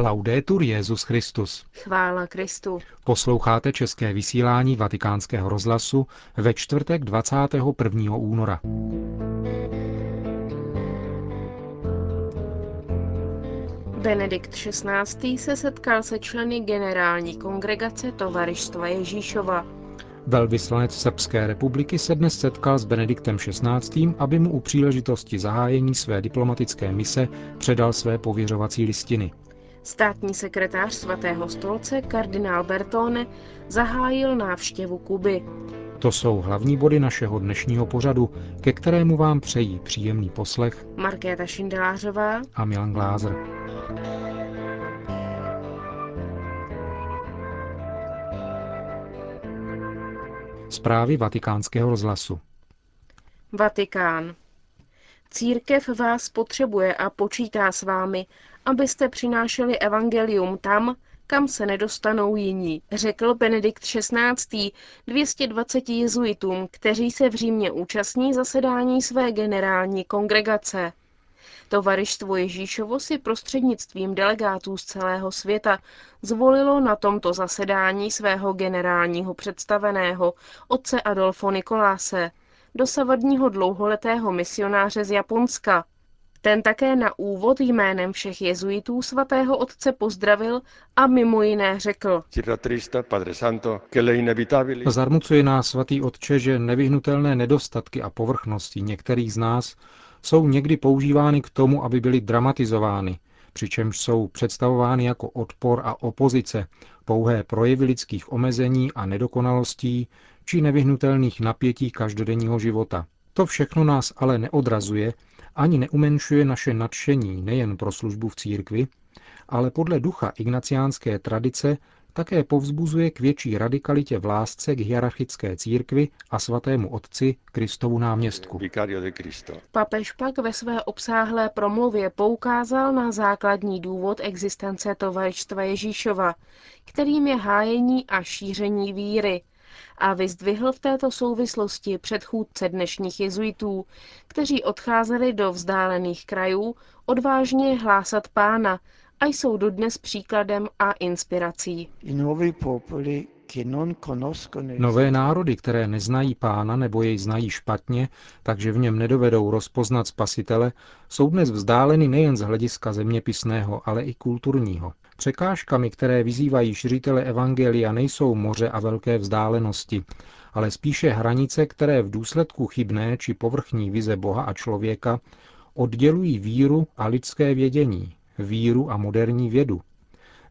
Laudetur Jezus Christus. Chvála Kristu. Posloucháte české vysílání Vatikánského rozhlasu ve čtvrtek 21. února. Benedikt XVI. se setkal se členy generální kongregace Tovarištva Ježíšova. Velvyslanec Srbské republiky se dnes setkal s Benediktem XVI., aby mu u příležitosti zahájení své diplomatické mise předal své pověřovací listiny. Státní sekretář svatého stolce kardinál Bertone zahájil návštěvu Kuby. To jsou hlavní body našeho dnešního pořadu, ke kterému vám přejí příjemný poslech Markéta Šindelářová a Milan Glázer. Zprávy vatikánského rozhlasu Vatikán. Církev vás potřebuje a počítá s vámi, abyste přinášeli evangelium tam, kam se nedostanou jiní, řekl Benedikt XVI. 220 jezuitům, kteří se v Římě účastní zasedání své generální kongregace. Tovarištvo Ježíšovo si prostřednictvím delegátů z celého světa zvolilo na tomto zasedání svého generálního představeného, otce Adolfo Nikoláse, dosavadního dlouholetého misionáře z Japonska. Ten také na úvod jménem všech jezuitů svatého otce pozdravil a mimo jiné řekl. Zarmucuje nás svatý otče, že nevyhnutelné nedostatky a povrchnosti některých z nás jsou někdy používány k tomu, aby byly dramatizovány, přičemž jsou představovány jako odpor a opozice, pouhé projevy lidských omezení a nedokonalostí či nevyhnutelných napětí každodenního života. To všechno nás ale neodrazuje ani neumenšuje naše nadšení nejen pro službu v církvi, ale podle ducha ignaciánské tradice také povzbuzuje k větší radikalitě v lásce k hierarchické církvi a svatému otci Kristovu náměstku. Papež pak ve své obsáhlé promluvě poukázal na základní důvod existence tovarištva Ježíšova, kterým je hájení a šíření víry, a vyzdvihl v této souvislosti předchůdce dnešních jezuitů, kteří odcházeli do vzdálených krajů odvážně hlásat pána a jsou dodnes příkladem a inspirací. Nové národy, které neznají pána nebo jej znají špatně, takže v něm nedovedou rozpoznat spasitele, jsou dnes vzdáleny nejen z hlediska zeměpisného, ale i kulturního. Překážkami, které vyzývají šiřitele Evangelia, nejsou moře a velké vzdálenosti, ale spíše hranice, které v důsledku chybné či povrchní vize Boha a člověka oddělují víru a lidské vědění, víru a moderní vědu,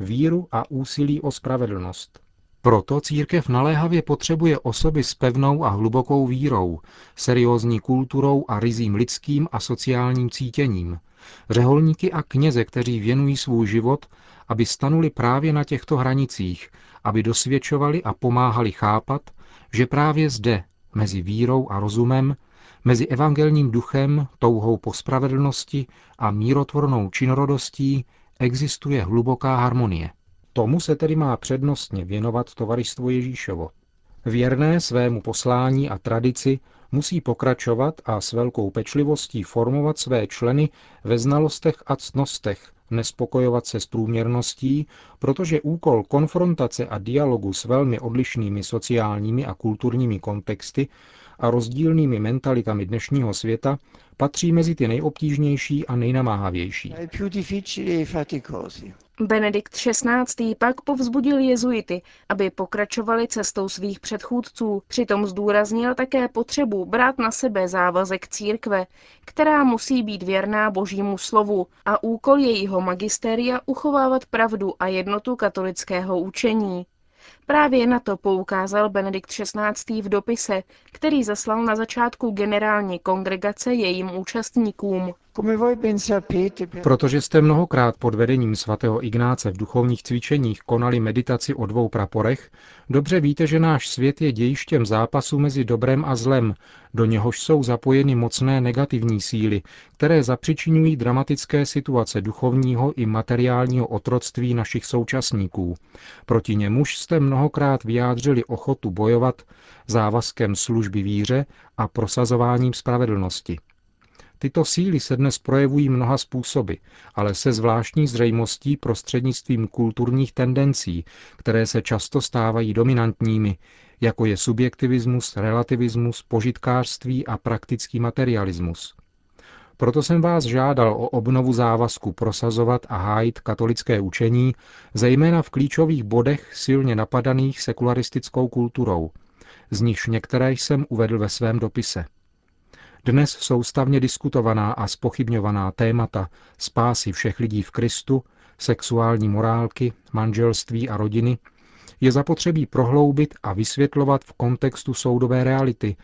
víru a úsilí o spravedlnost. Proto církev naléhavě potřebuje osoby s pevnou a hlubokou vírou, seriózní kulturou a rizím lidským a sociálním cítěním, řeholníky a kněze, kteří věnují svůj život aby stanuli právě na těchto hranicích, aby dosvědčovali a pomáhali chápat, že právě zde, mezi vírou a rozumem, mezi evangelním duchem, touhou po spravedlnosti a mírotvornou činorodostí existuje hluboká harmonie. Tomu se tedy má přednostně věnovat tovaristvo Ježíšovo. Věrné svému poslání a tradici musí pokračovat a s velkou pečlivostí formovat své členy ve znalostech a ctnostech, nespokojovat se s průměrností, protože úkol konfrontace a dialogu s velmi odlišnými sociálními a kulturními kontexty a rozdílnými mentalitami dnešního světa patří mezi ty nejobtížnější a nejnamáhavější. Benedikt XVI. pak povzbudil jezuity, aby pokračovali cestou svých předchůdců. Přitom zdůraznil také potřebu brát na sebe závazek církve, která musí být věrná božímu slovu a úkol jejího magistéria uchovávat pravdu a jednotu katolického učení. Právě na to poukázal Benedikt XVI. v dopise, který zaslal na začátku generální kongregace jejím účastníkům. Protože jste mnohokrát pod vedením svatého Ignáce v duchovních cvičeních konali meditaci o dvou praporech, dobře víte, že náš svět je dějištěm zápasu mezi dobrem a zlem, do něhož jsou zapojeny mocné negativní síly, které zapřičinují dramatické situace duchovního i materiálního otroctví našich současníků. Proti němuž jste mnohokrát vyjádřili ochotu bojovat závazkem služby víře a prosazováním spravedlnosti. Tyto síly se dnes projevují mnoha způsoby, ale se zvláštní zřejmostí prostřednictvím kulturních tendencí, které se často stávají dominantními, jako je subjektivismus, relativismus, požitkářství a praktický materialismus. Proto jsem vás žádal o obnovu závazku prosazovat a hájit katolické učení, zejména v klíčových bodech silně napadaných sekularistickou kulturou, z nichž některé jsem uvedl ve svém dopise. Dnes soustavně diskutovaná a spochybňovaná témata spásy všech lidí v Kristu, sexuální morálky, manželství a rodiny je zapotřebí prohloubit a vysvětlovat v kontextu soudové reality,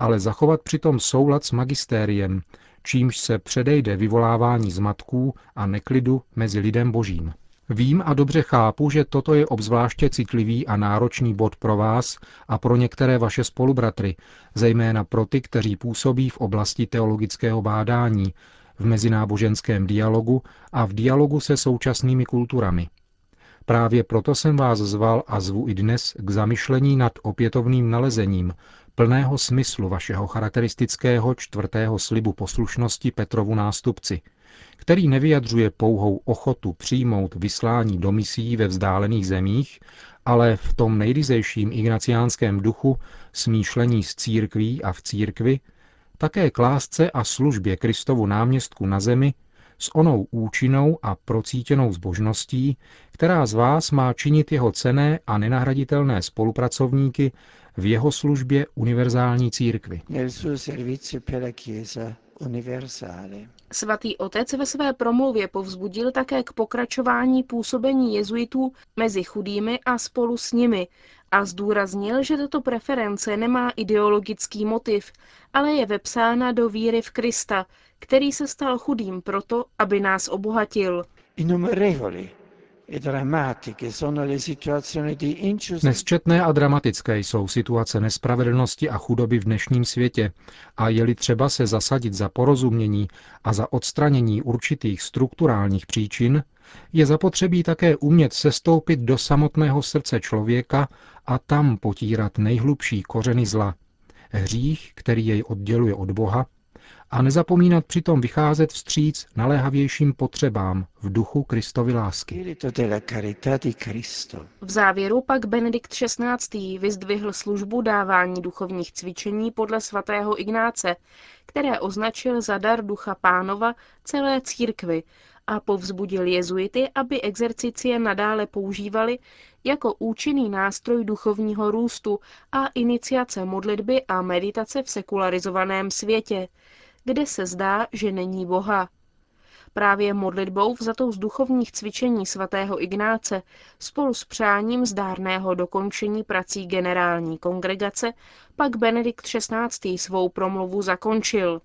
ale zachovat přitom soulad s magistériem, čímž se předejde vyvolávání zmatků a neklidu mezi lidem božím. Vím a dobře chápu, že toto je obzvláště citlivý a náročný bod pro vás a pro některé vaše spolubratry, zejména pro ty, kteří působí v oblasti teologického bádání, v mezináboženském dialogu a v dialogu se současnými kulturami. Právě proto jsem vás zval a zvu i dnes k zamyšlení nad opětovným nalezením plného smyslu vašeho charakteristického čtvrtého slibu poslušnosti Petrovu nástupci, který nevyjadřuje pouhou ochotu přijmout vyslání do misí ve vzdálených zemích, ale v tom nejryzejším ignaciánském duchu smýšlení z církví a v církvi, také k lásce a službě Kristovu náměstku na zemi s onou účinnou a procítěnou zbožností, která z vás má činit jeho cené a nenahraditelné spolupracovníky v jeho službě univerzální církvi. Svatý otec ve své promluvě povzbudil také k pokračování působení jezuitů mezi chudými a spolu s nimi a zdůraznil, že tato preference nemá ideologický motiv, ale je vepsána do víry v Krista, který se stal chudým proto, aby nás obohatil. Nesčetné a dramatické jsou situace nespravedlnosti a chudoby v dnešním světě a je-li třeba se zasadit za porozumění a za odstranění určitých strukturálních příčin, je zapotřebí také umět sestoupit do samotného srdce člověka a tam potírat nejhlubší kořeny zla. Hřích, který jej odděluje od Boha, a nezapomínat přitom vycházet vstříc naléhavějším potřebám v duchu Kristovy lásky. V závěru pak Benedikt XVI. vyzdvihl službu dávání duchovních cvičení podle svatého Ignáce, které označil za dar ducha pánova celé církvy a povzbudil jezuity, aby exercicie nadále používali jako účinný nástroj duchovního růstu a iniciace modlitby a meditace v sekularizovaném světě, kde se zdá, že není Boha. Právě modlitbou vzatou z duchovních cvičení svatého Ignáce spolu s přáním zdárného dokončení prací generální kongregace pak Benedikt XVI. svou promluvu zakončil.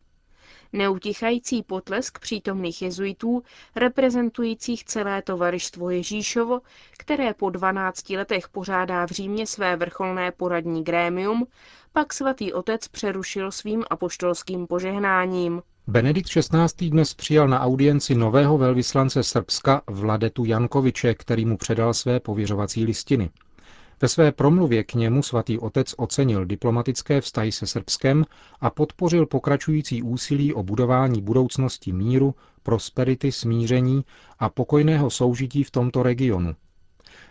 Neutichající potlesk přítomných jezuitů, reprezentujících celé tovarištvo Ježíšovo, které po 12 letech pořádá v Římě své vrcholné poradní grémium, pak svatý otec přerušil svým apoštolským požehnáním. Benedikt XVI. dnes přijal na audienci nového velvyslance Srbska Vladetu Jankoviče, který mu předal své pověřovací listiny. Ve své promluvě k němu svatý otec ocenil diplomatické vztahy se Srbskem a podpořil pokračující úsilí o budování budoucnosti míru, prosperity, smíření a pokojného soužití v tomto regionu.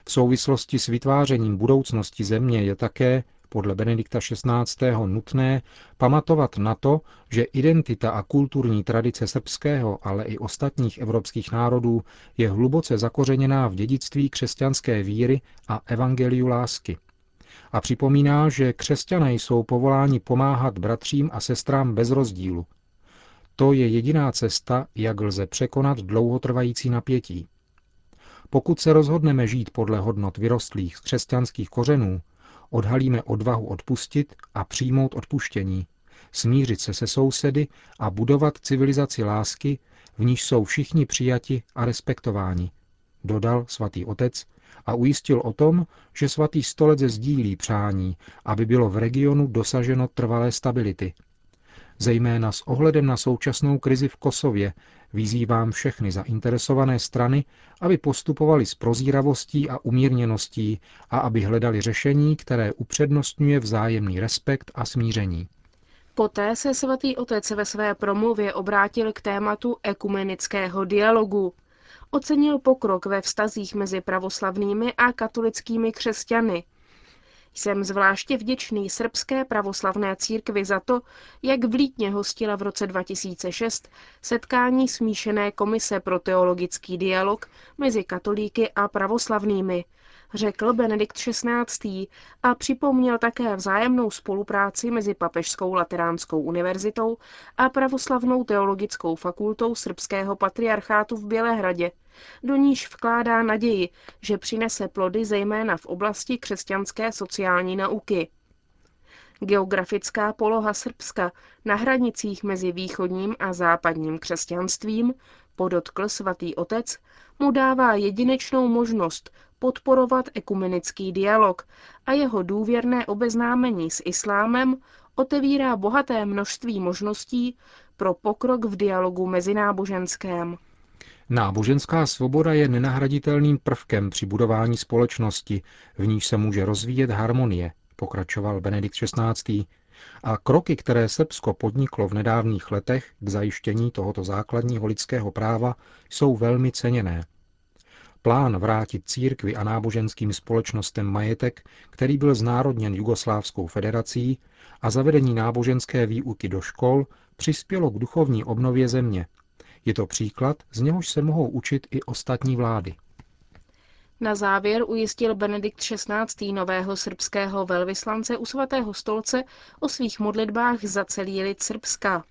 V souvislosti s vytvářením budoucnosti země je také, podle Benedikta XVI. nutné pamatovat na to, že identita a kulturní tradice srbského, ale i ostatních evropských národů je hluboce zakořeněná v dědictví křesťanské víry a evangeliu lásky. A připomíná, že křesťané jsou povoláni pomáhat bratřím a sestrám bez rozdílu. To je jediná cesta, jak lze překonat dlouhotrvající napětí. Pokud se rozhodneme žít podle hodnot vyrostlých z křesťanských kořenů, odhalíme odvahu odpustit a přijmout odpuštění, smířit se se sousedy a budovat civilizaci lásky, v níž jsou všichni přijati a respektováni, dodal svatý otec a ujistil o tom, že svatý stolec sdílí přání, aby bylo v regionu dosaženo trvalé stability. Zejména s ohledem na současnou krizi v Kosově vyzývám všechny zainteresované strany, aby postupovali s prozíravostí a umírněností a aby hledali řešení, které upřednostňuje vzájemný respekt a smíření. Poté se svatý otec ve své promluvě obrátil k tématu ekumenického dialogu. Ocenil pokrok ve vztazích mezi pravoslavnými a katolickými křesťany. Jsem zvláště vděčný srbské pravoslavné církvi za to, jak vlítně hostila v roce 2006 setkání smíšené komise pro teologický dialog mezi katolíky a pravoslavnými, řekl Benedikt XVI. a připomněl také vzájemnou spolupráci mezi Papežskou lateránskou univerzitou a Pravoslavnou teologickou fakultou srbského patriarchátu v Bělehradě, do níž vkládá naději, že přinese plody zejména v oblasti křesťanské sociální nauky. Geografická poloha Srbska na hranicích mezi východním a západním křesťanstvím, podotkl svatý otec, mu dává jedinečnou možnost podporovat ekumenický dialog a jeho důvěrné obeznámení s islámem otevírá bohaté množství možností pro pokrok v dialogu mezináboženském. Náboženská svoboda je nenahraditelným prvkem při budování společnosti, v níž se může rozvíjet harmonie, pokračoval Benedikt XVI. A kroky, které Srbsko podniklo v nedávných letech k zajištění tohoto základního lidského práva, jsou velmi ceněné. Plán vrátit církvi a náboženským společnostem majetek, který byl znárodněn Jugoslávskou federací, a zavedení náboženské výuky do škol přispělo k duchovní obnově země. Je to příklad, z něhož se mohou učit i ostatní vlády. Na závěr ujistil Benedikt XVI. nového srbského velvyslance u svatého stolce o svých modlitbách za celý lid Srbska.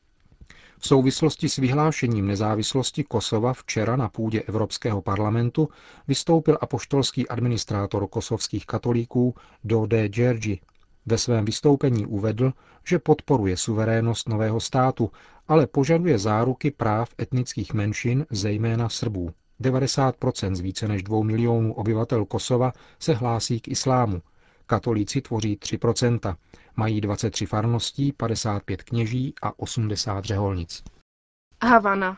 V souvislosti s vyhlášením nezávislosti Kosova včera na půdě Evropského parlamentu vystoupil apoštolský administrátor kosovských katolíků Dode Djergi. Ve svém vystoupení uvedl, že podporuje suverénnost nového státu, ale požaduje záruky práv etnických menšin, zejména Srbů. 90% z více než dvou milionů obyvatel Kosova se hlásí k islámu. Katolíci tvoří 3%, mají 23 farností, 55 kněží a 80 řeholnic. Havana.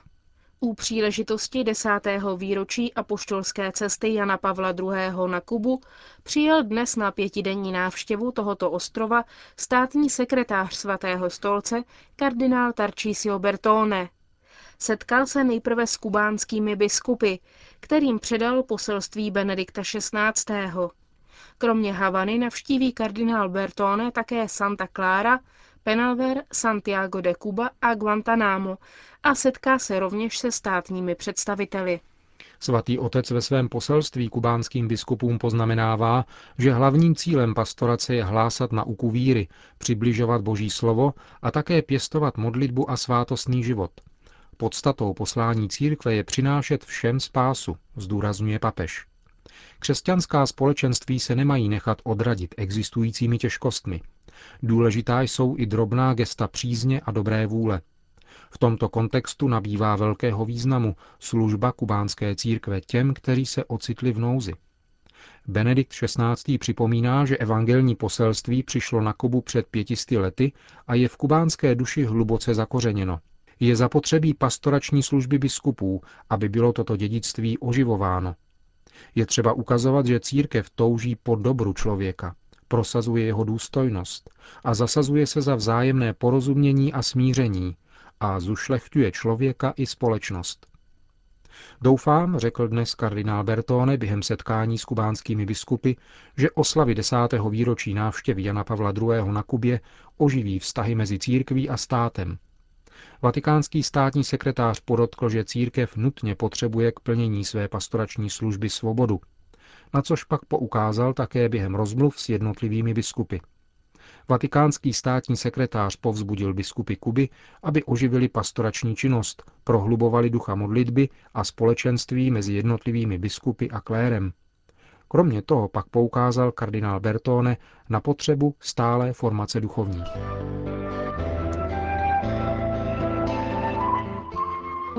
U příležitosti desátého výročí apoštolské cesty Jana Pavla II. na Kubu přijel dnes na pětidenní návštěvu tohoto ostrova státní sekretář svatého stolce kardinál Tarcísio Bertone. Setkal se nejprve s kubánskými biskupy, kterým předal poselství Benedikta XVI. Kromě Havany navštíví kardinál Bertone také Santa Clara, Penalver, Santiago de Cuba a Guantanamo a setká se rovněž se státními představiteli. Svatý otec ve svém poselství kubánským biskupům poznamenává, že hlavním cílem pastorace je hlásat nauku víry, přibližovat boží slovo a také pěstovat modlitbu a svátostný život. Podstatou poslání církve je přinášet všem spásu, zdůrazňuje papež. Křesťanská společenství se nemají nechat odradit existujícími těžkostmi. Důležitá jsou i drobná gesta přízně a dobré vůle. V tomto kontextu nabývá velkého významu služba kubánské církve těm, kteří se ocitli v nouzi. Benedikt XVI. připomíná, že evangelní poselství přišlo na Kubu před pětisty lety a je v kubánské duši hluboce zakořeněno. Je zapotřebí pastorační služby biskupů, aby bylo toto dědictví oživováno. Je třeba ukazovat, že církev touží po dobru člověka, prosazuje jeho důstojnost a zasazuje se za vzájemné porozumění a smíření a zušlechtuje člověka i společnost. Doufám, řekl dnes kardinál Bertone během setkání s kubánskými biskupy, že oslavy desátého výročí návštěvy Jana Pavla II. na Kubě oživí vztahy mezi církví a státem Vatikánský státní sekretář podotkl, že církev nutně potřebuje k plnění své pastorační služby svobodu, na což pak poukázal také během rozmluv s jednotlivými biskupy. Vatikánský státní sekretář povzbudil biskupy Kuby, aby oživili pastorační činnost, prohlubovali ducha modlitby a společenství mezi jednotlivými biskupy a klérem. Kromě toho pak poukázal kardinál Bertone na potřebu stálé formace duchovní.